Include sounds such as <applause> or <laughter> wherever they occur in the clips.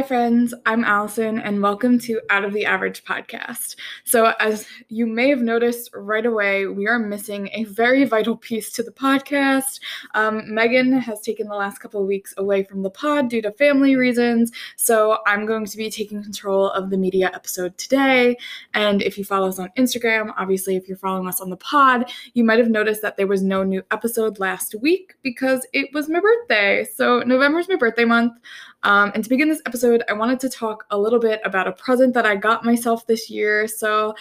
Hi, friends. I'm Allison, and welcome to Out of the Average podcast. So, as you may have noticed right away, we are missing a very vital piece to the podcast. Um, Megan has taken the last couple of weeks away from the pod due to family reasons, so I'm going to be taking control of the media episode today. And if you follow us on Instagram, obviously, if you're following us on the pod, you might have noticed that there was no new episode last week because it was my birthday. So, November is my birthday month. Um, and to begin this episode, I wanted to talk a little bit about a present that I got myself this year. So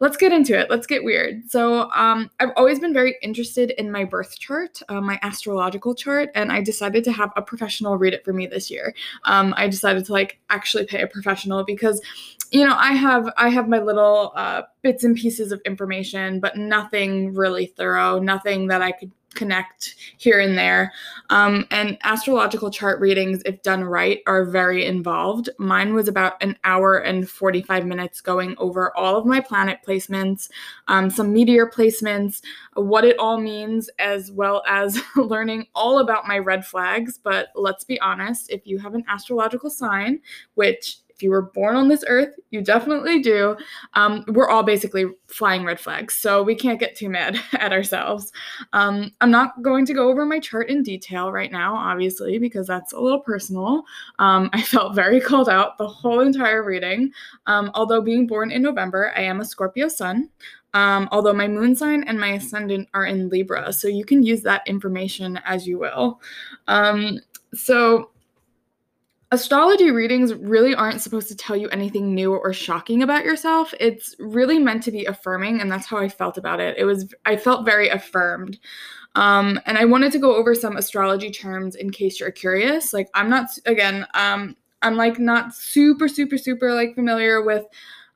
let's get into it. Let's get weird. So um, I've always been very interested in my birth chart, uh, my astrological chart, and I decided to have a professional read it for me this year. Um, I decided to like actually pay a professional because you know i have i have my little uh, bits and pieces of information but nothing really thorough nothing that i could connect here and there. Um, and astrological chart readings, if done right, are very involved. Mine was about an hour and 45 minutes going over all of my planet placements, um, some meteor placements, what it all means, as well as <laughs> learning all about my red flags. But let's be honest, if you have an astrological sign, which if you were born on this earth, you definitely do. Um, we're all basically flying red flags, so we can't get too mad <laughs> at ourselves. Um, I'm not going to go over my chart in detail right now, obviously, because that's a little personal. Um, <laughs> I felt very called out the whole entire reading. Um, although being born in November, I am a Scorpio sun. Um, although my moon sign and my ascendant are in Libra, so you can use that information as you will. Um, so, Astrology readings really aren't supposed to tell you anything new or shocking about yourself. It's really meant to be affirming, and that's how I felt about it. It was, I felt very affirmed. Um, and I wanted to go over some astrology terms in case you're curious. Like, I'm not, again, um, I'm like not super, super, super like familiar with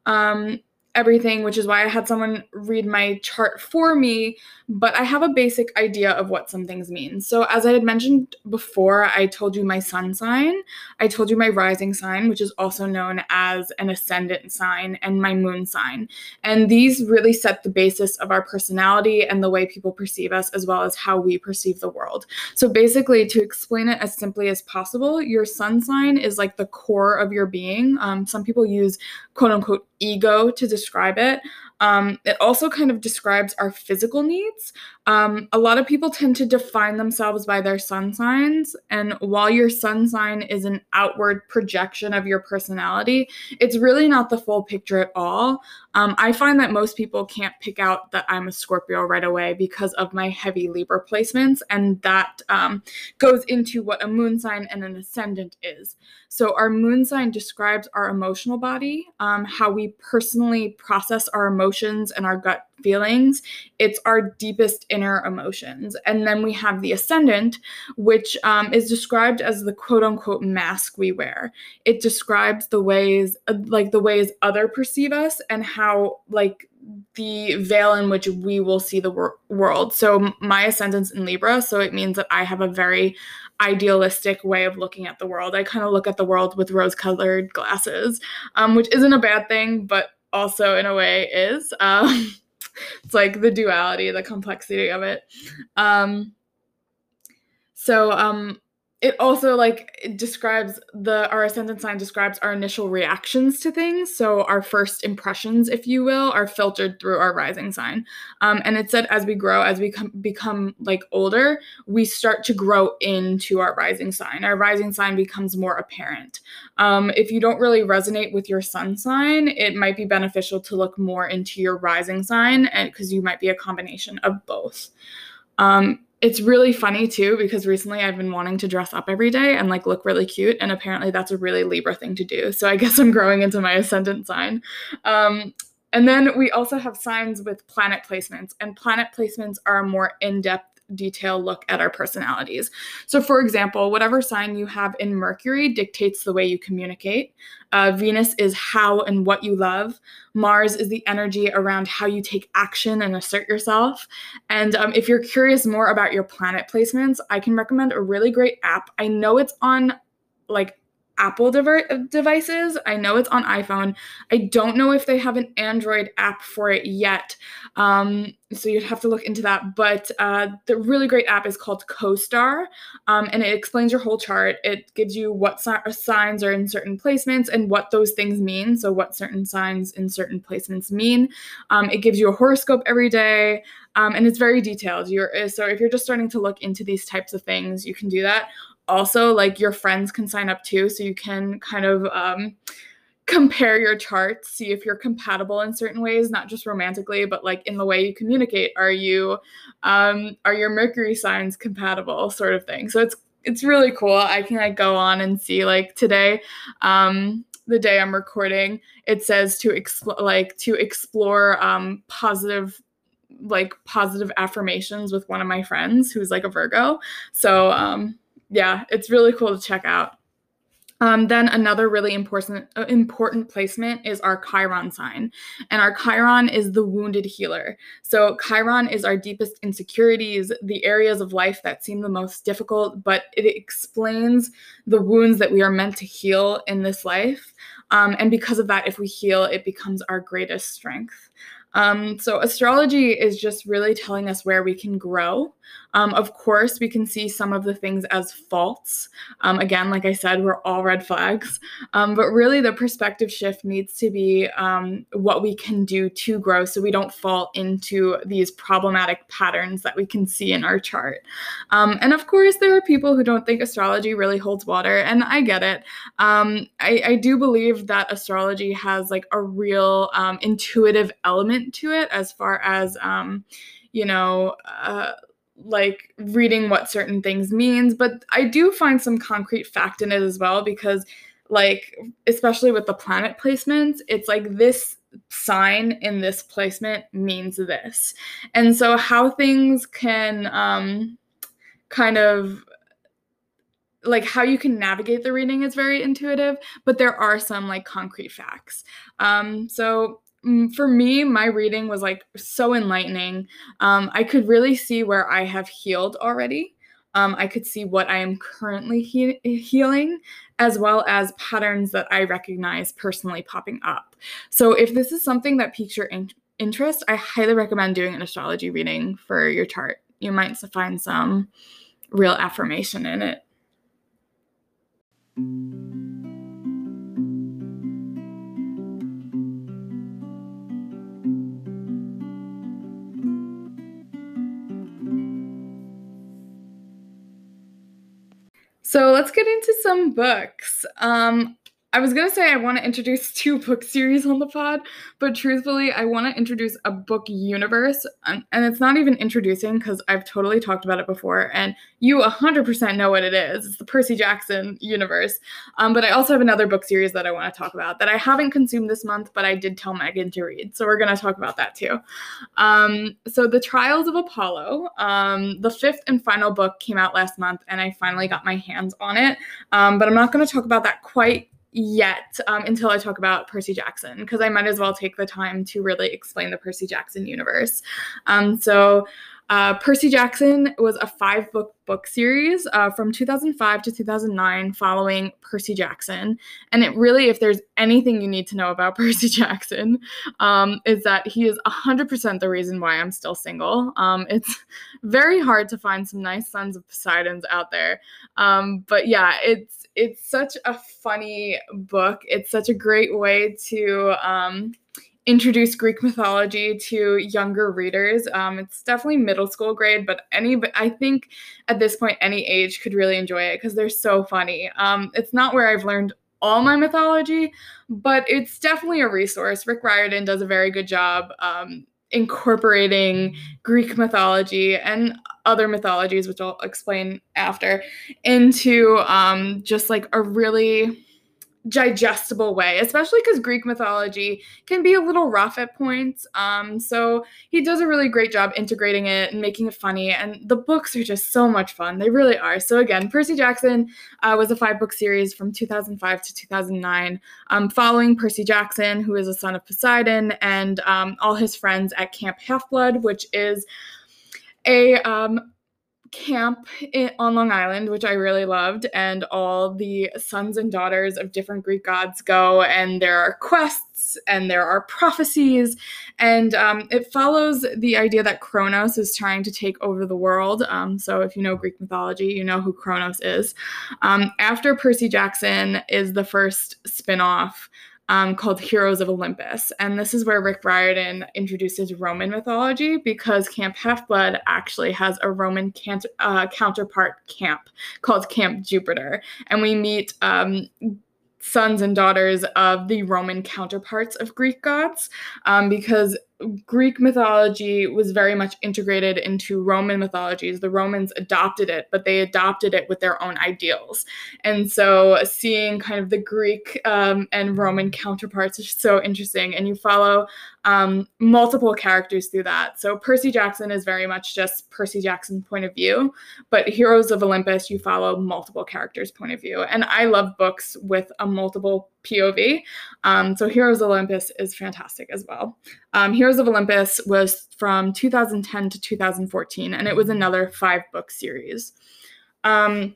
um, everything, which is why I had someone read my chart for me, but I have a basic idea of what some things mean. So, as I had mentioned before, I told you my sun sign, I told you my rising sign, which is also known as an ascendant sign, and my moon sign. And these really set the basis of our personality and the way people perceive us, as well as how we perceive the world. So, basically, to explain it as simply as possible, your sun sign is like the core of your being. Um, some people use quote unquote ego to describe it. Um, it also kind of describes our physical needs. Um, a lot of people tend to define themselves by their sun signs, and while your sun sign is an outward projection of your personality, it's really not the full picture at all. Um, I find that most people can't pick out that I'm a Scorpio right away because of my heavy Libra placements, and that um, goes into what a moon sign and an ascendant is. So, our moon sign describes our emotional body, um, how we personally process our emotions and our gut feelings. It's our deepest inner emotions. And then we have the ascendant, which um, is described as the quote unquote mask we wear. It describes the ways, uh, like the ways other perceive us and how, like, the veil in which we will see the wor- world. So my ascendant's in Libra, so it means that I have a very idealistic way of looking at the world. I kind of look at the world with rose-colored glasses, um, which isn't a bad thing, but also in a way is. Um, <laughs> it's like the duality, the complexity of it. Um, so um, it also like it describes the our ascendant sign describes our initial reactions to things. So our first impressions if you will are filtered through our rising sign. Um, and it said as we grow as we com- become like older we start to grow into our rising sign. Our rising sign becomes more apparent. Um, if you don't really resonate with your sun sign it might be beneficial to look more into your rising sign and because you might be a combination of both. Um, it's really funny too because recently I've been wanting to dress up every day and like look really cute, and apparently that's a really Libra thing to do. So I <laughs> guess I'm growing into my ascendant sign. Um, and then we also have signs with planet placements, and planet placements are a more in depth detailed look at our personalities. So, for example, whatever sign you have in Mercury dictates the way you communicate. Uh, Venus is how and what you love. Mars is the energy around how you take action and assert yourself. And um, if you're curious more about your planet placements, I can recommend a really great app. I know it's on like Apple dev- devices. I know it's on iPhone. I don't know if they have an Android app for it yet. Um, so you'd have to look into that. But uh, the really great app is called CoStar, um, and it explains your whole chart. It gives you what si- signs are in certain placements and what those things mean. So, what certain signs in certain placements mean. Um, it gives you a horoscope every day, um, and it's very detailed. You're so if you're just starting to look into these types of things, you can do that also like your friends can sign up too so you can kind of um, compare your charts see if you're compatible in certain ways not just romantically but like in the way you communicate. Are you um, are your mercury signs compatible sort of thing. So it's it's really cool. I can like go on and see like today um the day i'm recording it says to explore like to explore um positive like positive affirmations with one of my friends who's like a virgo. So um yeah, it's really cool to check out. Um, then another really important uh, important placement is our Chiron sign, and our Chiron is the wounded healer. So Chiron is our deepest insecurities, the areas of life that seem the most difficult, but it explains the wounds that we are meant to heal in this life. Um, and because of that, if we heal, it becomes our greatest strength. Um, so astrology is just really telling us where we can grow. Um, of course, we can see some of the things as faults. Um, again, like I said, we're all red flags. Um, but really, the perspective shift needs to be um, what we can do to grow so we don't fall into these problematic patterns that we can see in our chart. Um, and of course, there are people who don't think astrology really holds water, and I get it. I, I, do believe that astrology has like a real intuitive element to it as far as, you know, uh, like reading what certain things means but i do find some concrete fact in it as well because like especially with the planet placements it's like this sign in this placement means this. And so how things can um kind of like how you can navigate the reading is very intuitive but there are some like concrete facts. Um so for me, my reading was like so enlightening. Um, I could really see where I have healed already. Um, I could see what I am currently he- healing, as well as patterns that I recognize personally popping up. So, if this is something that piques your in- interest, I highly recommend doing an astrology reading for your chart. You might find some real affirmation in it. So let's get into some books. Um, I was gonna say I want to introduce <laughs> two book series on the pod, but truthfully, I want to introduce a book universe, and, it's not even introducing because I've totally talked about it before, and you 100% know what it is. It's the Percy Jackson universe. Um, but I also have another book series that I want to talk about that I haven't consumed this month, but I did tell Megan to read, so we're gonna talk about that too. Um, so the Trials of Apollo, um, the fifth and final book came out last month, and I finally got my hands on it. Um, but I'm not gonna talk about that quite yet um, until I talk about Percy Jackson, because I might as well take the time to really explain the Percy Jackson universe. Um, so, uh, Percy Jackson was a five book book series uh, from 2005 to 2009 following Percy Jackson. And it really, if there's anything you need to know about <laughs> Percy Jackson, um, is that he is 100% the reason why I'm still single. Um, it's <laughs> very hard to find some nice sons of Poseidons out there. Um, but yeah, it's it's such a funny book. It's such a great way to um, introduce Greek mythology to younger readers. Um, it's definitely middle school grade, but any, I think at this point, any age could really enjoy it because they're so funny. Um, it's not where I've learned all my mythology, but it's definitely a resource. Rick Riordan does a very good job um, incorporating Greek mythology and other mythologies, which I'll explain after, into um, just like a really digestible way, especially because Greek mythology can be a little rough at points. Um, so he does a really great job integrating it and making it funny. And the books are just so much fun. They really are. So again, Percy Jackson uh, was a five book series from 2005 to 2009, um, following Percy Jackson, who is a son of Poseidon, and um, all his friends at Camp Half Blood, which is a um, camp on Long Island, which I really loved, and all the sons and daughters of different Greek gods go, and there are quests and there are prophecies, and um, it follows the idea that Kronos is trying to take over the world. Um, so, if you know Greek mythology, you know who Kronos is. Um, after Percy Jackson is the first spin off um, called Heroes of Olympus. And this is where Rick Riordan introduces Roman mythology because Camp Half Blood actually has a Roman uh, counterpart camp called Camp Jupiter. And we meet um, sons and daughters of the Roman counterparts of Greek gods um, because Greek mythology was very much integrated into Roman mythologies. The Romans adopted it, but they adopted it with their own ideals. And so seeing kind of the Greek um, and Roman counterparts is so interesting. And you follow um, multiple characters through that. So Percy Jackson is very much just Percy Jackson's point of view, but Heroes of Olympus, you follow multiple characters' point of view. And I love books with a multiple POV. Um, so Heroes of Olympus is fantastic as well. Um, Heroes of Olympus was from 2010 to 2014, and it was another five book series. Um,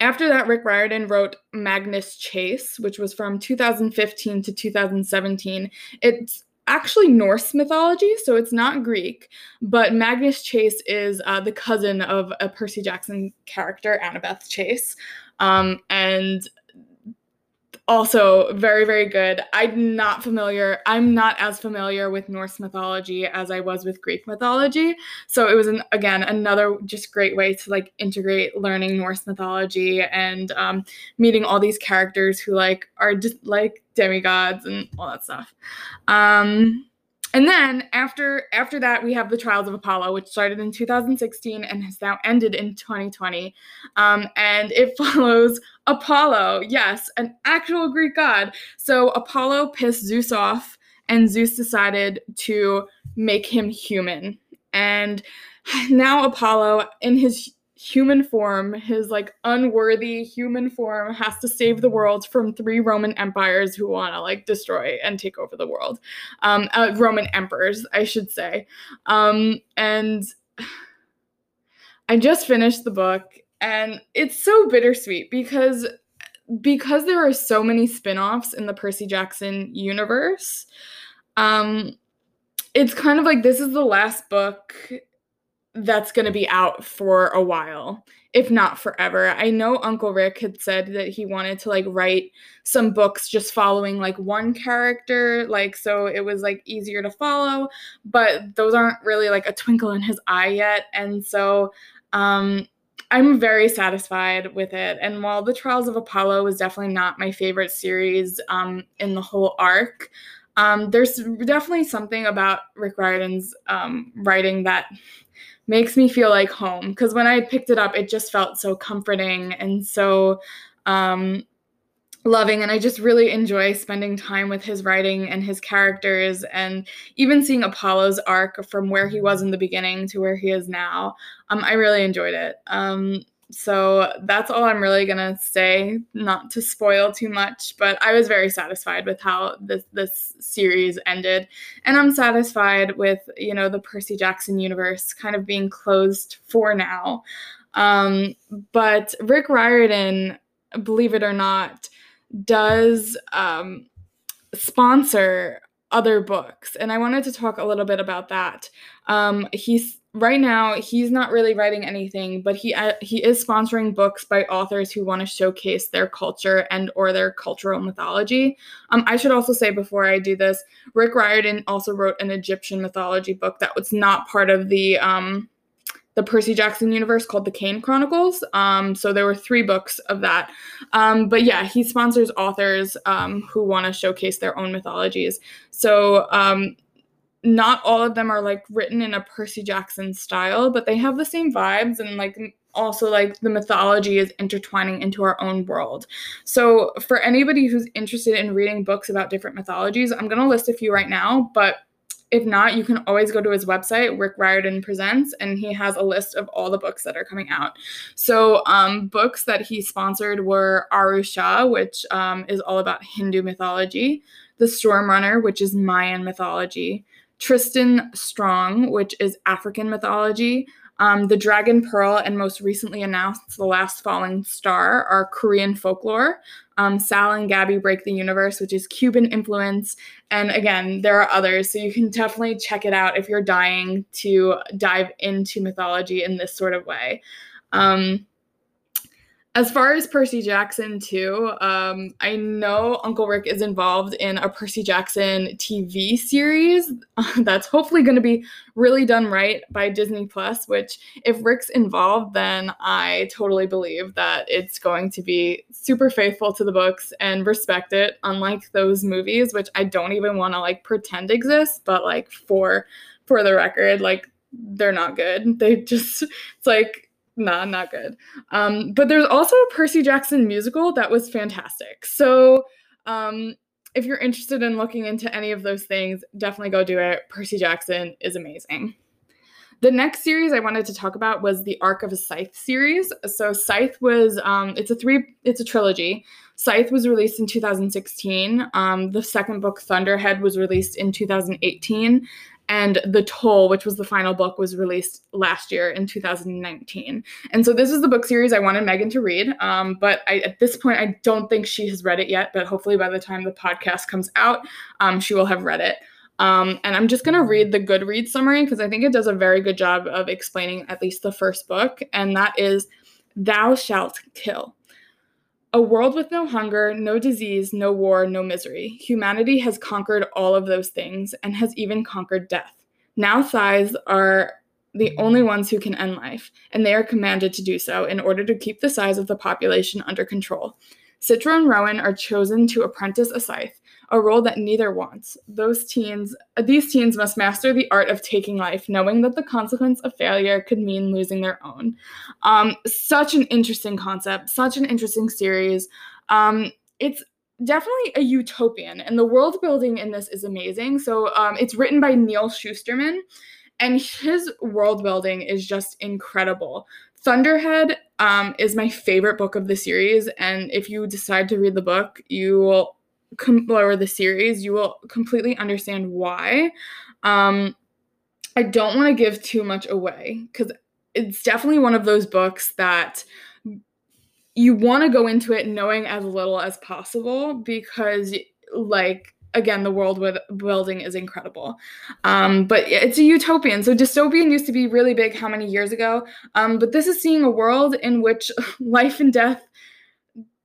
after that, Rick Riordan wrote Magnus Chase, which was from 2015 to 2017. It's actually Norse mythology, so it's not Greek, but Magnus Chase is uh, the cousin of a Percy Jackson character, Annabeth Chase. Um, and also very very good. I'm not familiar i'm not as familiar with norse mythology as i was with greek mythology. So it was an, again another just great way to like integrate learning norse mythology and um, meeting all these characters who like are just like demigods and all that stuff. Um, and then after after that, we have the Trials of Apollo, which started in 2016 and has now ended in 2020. Um, and it <laughs> follows Apollo, yes, an actual Greek god. So Apollo pissed Zeus off, and Zeus decided to make him human. And <laughs> now Apollo, in his human form, his like unworthy human form, has to save the world from three Roman empires who want to like destroy and take over the world. Um, uh, Roman emperors, I should say. Um, and <sighs> I just finished the book, and it's so bittersweet because because there are so many spin-offs in the Percy Jackson universe. Um, it's kind of like this is the last book that's going to be out for a while, if not forever. I know Uncle Rick had said that he wanted to like write some books just following like one character, like so it was like easier to follow, but those aren't really like a twinkle in his eye yet. And so um I'm very satisfied with it. And while The Trials of Apollo was definitely not my favorite series um, in the whole arc, um, there's definitely something about Rick Riordan's um, writing that makes me feel like home because when I picked it up, it just felt so comforting and so um, loving. And I just really enjoy spending time with his writing and his characters, and even seeing Apollo's arc from where he was in the beginning to where he is now. Um, I really enjoyed it. Um, so that's all I'm really gonna say, not to spoil too much, but I was very satisfied with how this this series ended. And I'm satisfied with, you know, the Percy Jackson universe kind of being closed for now. Um, but Rick Riordan, believe it or not, does um, sponsor other books. And I wanted to talk a little bit about that. Um, he's right now he's not really writing anything but he uh, he is sponsoring books by authors who want to showcase their culture and or their cultural mythology um, i should also say before i do this rick riordan also wrote an egyptian mythology book that was not part of the um, the Percy Jackson universe called the Kane Chronicles. Um, so there were three books of that. Um, but yeah, he sponsors authors um, who want to showcase their own mythologies. So um, not all of them are like written in a Percy Jackson style, but they have the same vibes and like also like the mythology is intertwining into our own world. So for anybody who's interested in reading books about different mythologies, I'm going to list a few right now, but if not, you can always go to his website, Rick Riordan Presents, and he has a list of all the books that are coming out. So, um, books that he sponsored were Aru Shah, which um, is all about Hindu mythology, The Storm Runner, which is Mayan mythology, Tristan Strong, which is African mythology. Um, the Dragon Pearl and most recently announced The Last Falling Star are Korean folklore. Um, Sal and Gabby Break the Universe, which is Cuban influence. And again, there are others. So you can definitely check it out if you're dying to dive into mythology in this sort of way. Um, as far as Percy Jackson, too, um, I know Uncle Rick is involved in a Percy Jackson TV series <laughs> that's hopefully going to be really done right by Disney Plus. Which, if Rick's involved, then I totally believe that it's going to be super faithful to the books and respect it, unlike those movies, which I don't even want to like pretend exist, but like for for the record, like they're not good. They just it's like nah, not good. Um, but there's also a Percy Jackson musical that was fantastic. So um, if you're interested in looking into any of those things, definitely go do it. Percy Jackson is amazing. The next series I wanted to talk about was the Arc of a Scythe series. So Scythe was um, it's a three it's a trilogy. Scythe was released in 2016. Um, the second book Thunderhead was released in 2018, and The Toll, which was the final book, was released last year in 2019. And so this is the book series I wanted Megan to read. Um, but I, at this point, I don't think she has read it yet. But hopefully, by the time the podcast comes out, um, she will have read it. Um, and I'm just going to read the Goodreads summary because I think it does a very good job of explaining at least the first book. And that is Thou Shalt Kill. A world with no hunger, no disease, no war, no misery. Humanity has conquered all of those things and has even conquered death. Now, scythes are the only ones who can end life, and they are commanded to do so in order to keep the size of the population under control. Citra and Rowan are chosen to apprentice a scythe, a role that neither wants. Those teens, these teens must master the art of taking life, knowing that the consequence of failure could mean losing their own. Um, such an interesting concept, such an interesting series. Um, it's definitely a utopian, and the world building in this is amazing. So um, it's written by Neal Shusterman, and his world building is just incredible. Thunderhead um, is my favorite book of the series, and if you decide to read the book, you will com- or the series, you will completely understand why. Um, I don't want to give too much away because it's definitely one of those books that you want to go into it knowing as little as possible because, like, again, the world with building is incredible. Um, but it's a utopian. So dystopian used to be really big how many years ago? Um, but this is seeing a world in which <laughs> life and death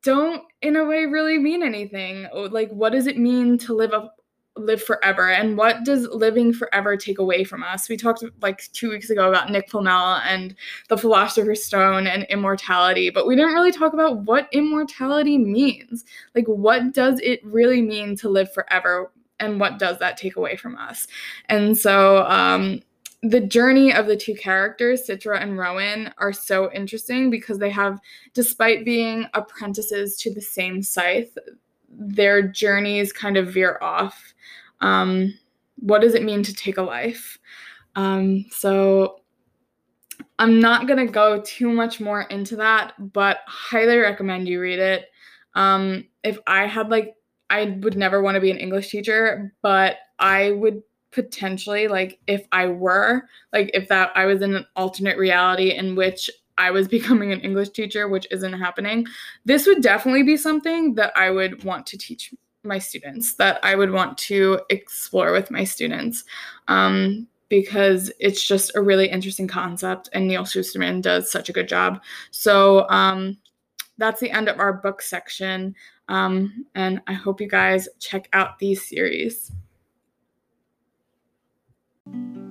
don't in a way really mean anything. Like what does it mean to live a live forever? And what does living forever take away from us? We talked like two weeks ago about nick flamel and the philosopher's stone and immortality but we didn't really talk about what immortality means. Like what does it really mean to live forever? And what does that take away from us? And so um the journey of the two characters, Citra and Rowan, are so interesting because they have, despite being apprentices to the same scythe, their journeys kind of veer off. Um, what does it mean to take a life? Um, so I'm not going to go too much more into that, but highly recommend you read it. Um, if I had like, I would never want to be an English teacher, but I would potentially like if I were like if that I was in an alternate reality in which I was <laughs> becoming an English teacher, which isn't happening, this would definitely be something that I would want to teach my students, that I would want to explore with my students. Um, because it's just a really interesting concept, and Neal Shusterman does such a good job. So um, that's the end of our book section, um, and I hope you guys check out these series. Thank you.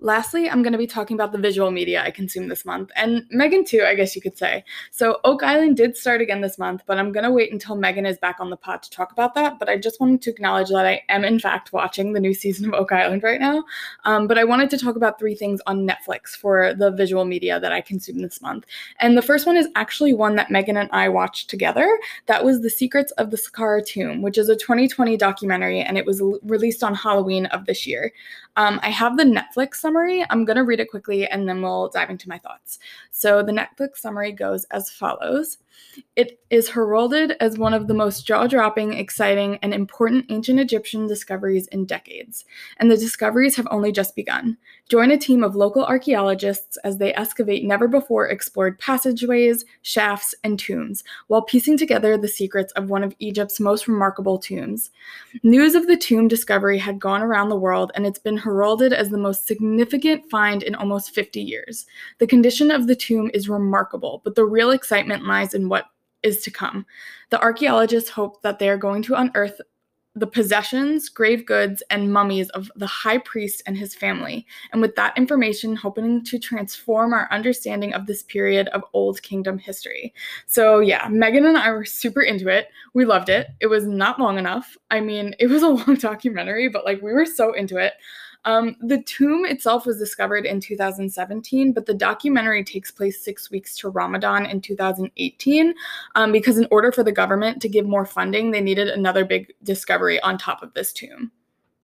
Lastly, I'm going to be talking about the visual media I consume this month, and Megan too, I guess you could say. So, Oak Island did start again this month, but I'm going to wait until Megan is back on the pod to talk about that. But I just wanted to acknowledge that I am, in fact, watching the new season of Oak Island right now. Um, but I wanted to talk about three things on Netflix for the visual media that I consume this month. And the first one is actually one that Megan and I watched together. That was The Secrets of the Saqqara Tomb, which is a 2020 documentary, and it was released on Halloween of this year. Um, I have the Netflix summary. I'm going to read it quickly and then we'll dive into my thoughts. So, the Netflix summary goes as follows It is heralded as one of the most jaw dropping, exciting, and important ancient Egyptian discoveries in decades. And the discoveries have only just begun. Join a team of local archaeologists as they excavate never before explored passageways, shafts, and tombs, while piecing together the secrets of one of Egypt's most remarkable tombs. News of the tomb discovery had gone around the world, and it's been heralded as the most significant find in almost 50 years. The condition of the tomb is remarkable, but the real excitement lies in what is to come. The archaeologists hope that they are going to unearth the possessions, grave goods, and mummies of the high priest and his family, and with that information, hoping to transform our understanding of this period of Old Kingdom history. So, yeah, Megan and I were super into it. We loved it. It was not long enough. I mean, it was a <laughs> long documentary, but like we were so into it. Um, the tomb itself was discovered in 2017, but the documentary takes place six weeks to Ramadan in 2018 um, because, in order for the government to give more funding, they needed another big discovery on top of this tomb.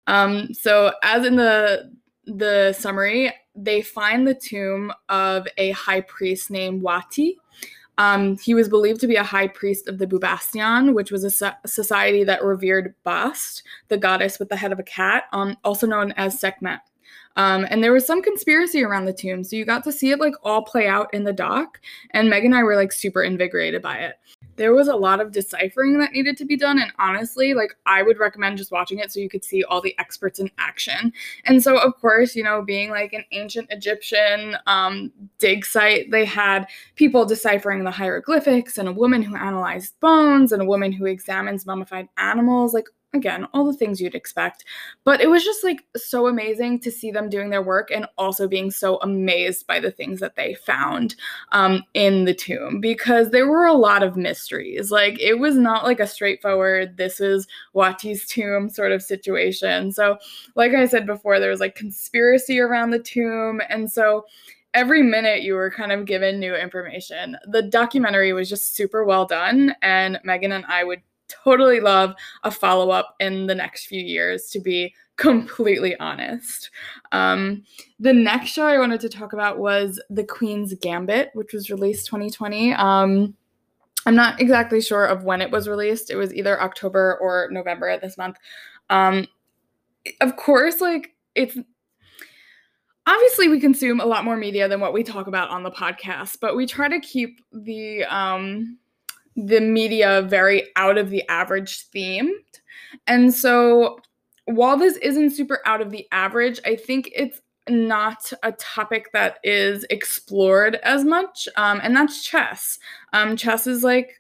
Um, so, as in the the summary, they find the tomb of a high priest named Wahtye. Um, he was believed to be a high priest of the Bubasteion, which was a so- society that revered Bast, the goddess with the head of a cat, um, also known as Sekhmet. Um, and there was some conspiracy around the tomb, so you got to see it like all play out in the doc. And Meg and I were like super invigorated by it there was a lot of deciphering that needed to be done. And honestly, like I would recommend just watching it so you could see all the experts in action. And so, of course, you know, being like an ancient Egyptian um, dig site, they had people deciphering the hieroglyphics and a woman who analyzed bones and a woman who examines mummified animals. Like again, all the things you'd expect. But it was just like so amazing to see them doing their work and also being so amazed by the things that they found um, in the tomb because there were a lot of mysteries. Like it was not like a straightforward, this is Wahtye's tomb sort of situation. So, like I said before, there was like conspiracy around the tomb. And so, every minute you were kind of given new information. The documentary was just super well done, and Megan and I would totally love a follow up in the next few years, to be completely honest. Um, the next show I wanted to talk about was The Queen's Gambit, which was released 2020. Um, I'm not exactly sure of when it was released. It was either October or November this month. Um, of course, like it's obviously we consume a lot more media than what we talk about on the podcast, but we try to keep the um the media very out of the average themed. And so while this isn't super out of the average, I think it's not a topic that is explored as much. Um, and that's chess. Um, chess is like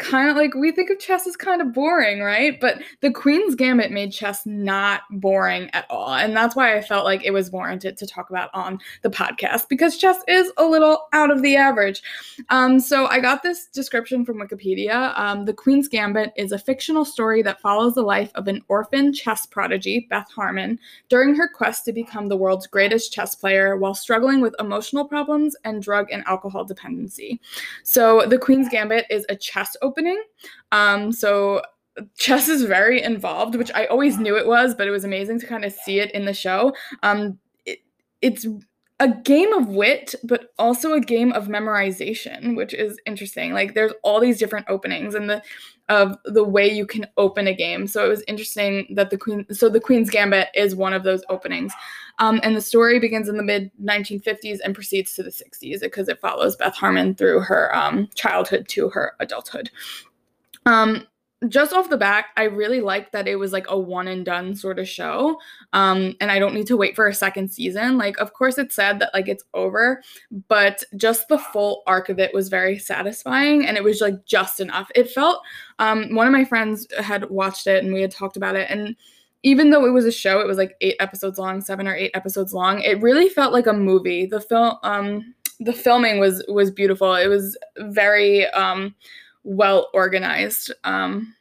kind of like we think of chess as kind of boring, right? But the Queen's Gambit made chess not boring at all. And that's why I felt like it was warranted to talk about on the podcast because chess is a little out of the average. Um, so I got this description from Wikipedia. Um, the Queen's Gambit is a fictional story that follows the life of an orphan chess prodigy, Beth Harmon, during her quest to become the world's greatest chess player while struggling with emotional problems and drug and alcohol dependency. So the Queen's Gambit is a chess opening. Um, so chess is very involved, which I always knew it was, but it was amazing to kind of see it in the show. Um, it, it's a game of wit, but also a game of memorization, which is interesting. Like there's all these different openings and the of the way you can open a game. So it was interesting that the queen. So the Queen's Gambit is one of those openings, um, and the story begins in the mid 1950s and proceeds to the 60s because it follows Beth Harmon through her um, childhood to her adulthood. Um, just off the back, I really liked that it was like a one and done sort of show. Um, and I don't need to wait for a second season. Like, of course, it's sad that like it's over, but just the full arc of it was very satisfying and it was like just enough. It felt um one of my friends had watched it and we had talked about it and even though it was a show, it was like eight episodes long, seven or eight episodes long. It really felt like a movie. The film um the filming was was beautiful. It was very um well organized. Um,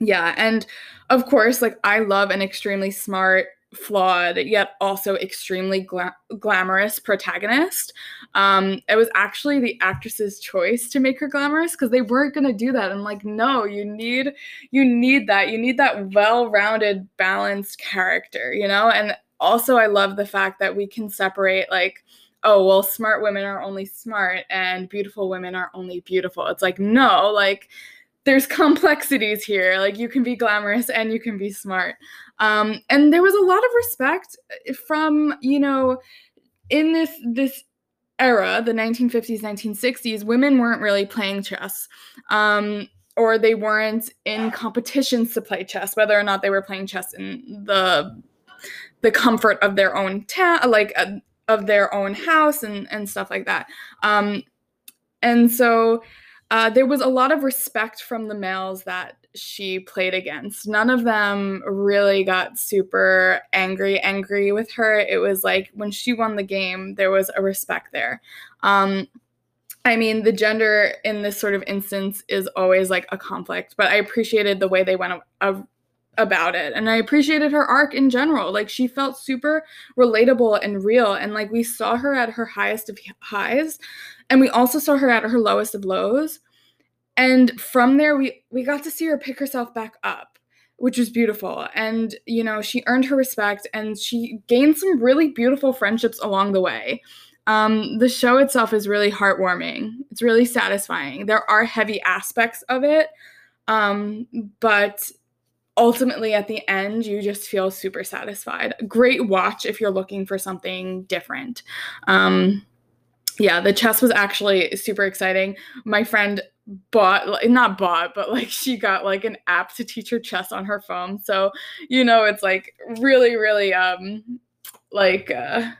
yeah, and of course, like I love an extremely smart, flawed yet also extremely gla- glamorous protagonist. Um, it was actually the actress's choice to make her glamorous because they weren't gonna do that. I'm like, no, you need you need that. You need that well-rounded, balanced character, you know. And also, I love the fact that we can separate like oh well smart women are only smart and beautiful women are only beautiful. It's like no like there's complexities here. Like you can be glamorous and you can be smart. Um, and there was a lot of respect from you know in this this era the 1950s 1960s women weren't really playing chess um, or they weren't in competitions to play chess whether or not they were playing chess in the the comfort of their own town like uh, of their own house and and stuff like that um, and so uh, there was a lot of respect from the males that she played against. None of them really got super angry, angry with her. It was like when she won the game, there was a respect there. Um, I mean, the gender in this sort of instance is always like a conflict, but I appreciated the way they went about it. And I appreciated her arc in general. Like, she felt super relatable and real. And like, we saw her at her highest of highs, and we also saw her at her lowest of lows and from there we we got to see her pick herself back up which was beautiful and you know she earned her respect and she gained some really beautiful friendships along the way um, the show itself is really heartwarming it's really satisfying there are heavy aspects of it um, but ultimately at the end you just feel super satisfied. Great watch if you're looking for something different. Um, yeah the chess was actually super exciting. My friend bought not bought but like she got like an app to teach her chess on her phone. So you know it's like really really um like uh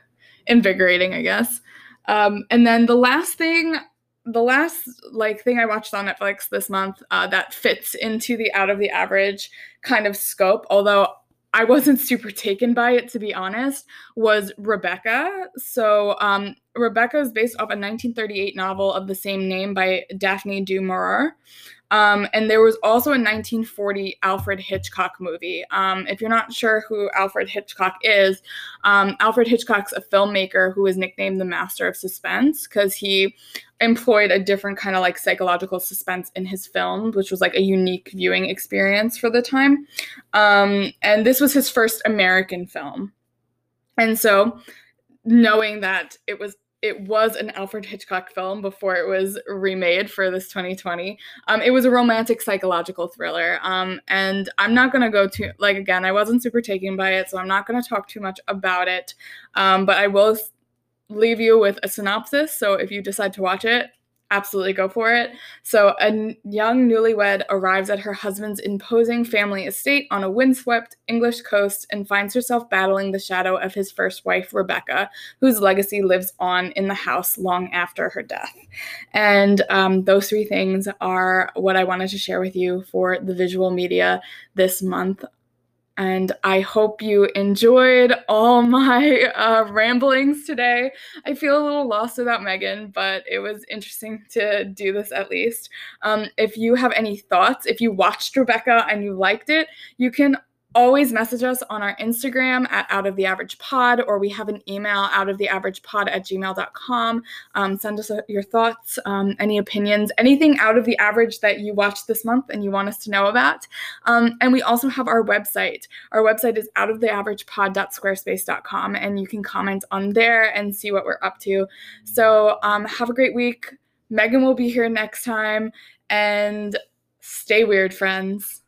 invigorating i guess. Um and then the last thing the last like thing i watched on netflix this month uh, that fits into the out of the average kind of scope although I wasn't <laughs> super taken by it, to be honest, was Rebecca. So, um, Rebecca is based off a 1938 novel of the same name by Daphne du Maurier. Um, and there was also a 1940 Alfred Hitchcock movie. Um, if you're not sure who Alfred Hitchcock is, um, Alfred Hitchcock's a filmmaker who is nicknamed the Master of Suspense because he employed a different kind of like psychological suspense in his film, which was like a unique viewing experience for the time. Um, and this was his first American film. And so, knowing that it was it was an Alfred Hitchcock film before it was remade for this 2020. Um, it was a romantic psychological thriller. Um, and I'm not going to go too, like, again, I wasn't super taken by it, so I'm not going to talk too much about it. Um, but I will leave you with a synopsis. So if you decide to watch it, absolutely go for it. So, a young newlywed arrives at her husband's imposing family estate on a windswept English coast and finds herself battling the shadow of his first wife, Rebecca, whose legacy lives on in the house long after her death. And um, those three things are what I wanted to share with you for the visual media this month. And I hope you enjoyed all <laughs> my uh, ramblings today. I feel a little lost without Megan, but it was interesting to do this at least. Um, if you have any thoughts, if you watched Rebecca and you liked it, you can always message us on our Instagram at Out of the Average Pod, or we have an email out of the average pod at gmail.com. Um, send us your thoughts, um, any opinions, anything out of the average that you watched this month and you want us to know about. Um, and we also have our website. Our website is out of the average outoftheaveragepod.squarespace.com, and you can comment on there and see what we're up to. So um, have a great week. Megan will be here next time, and stay weird, friends.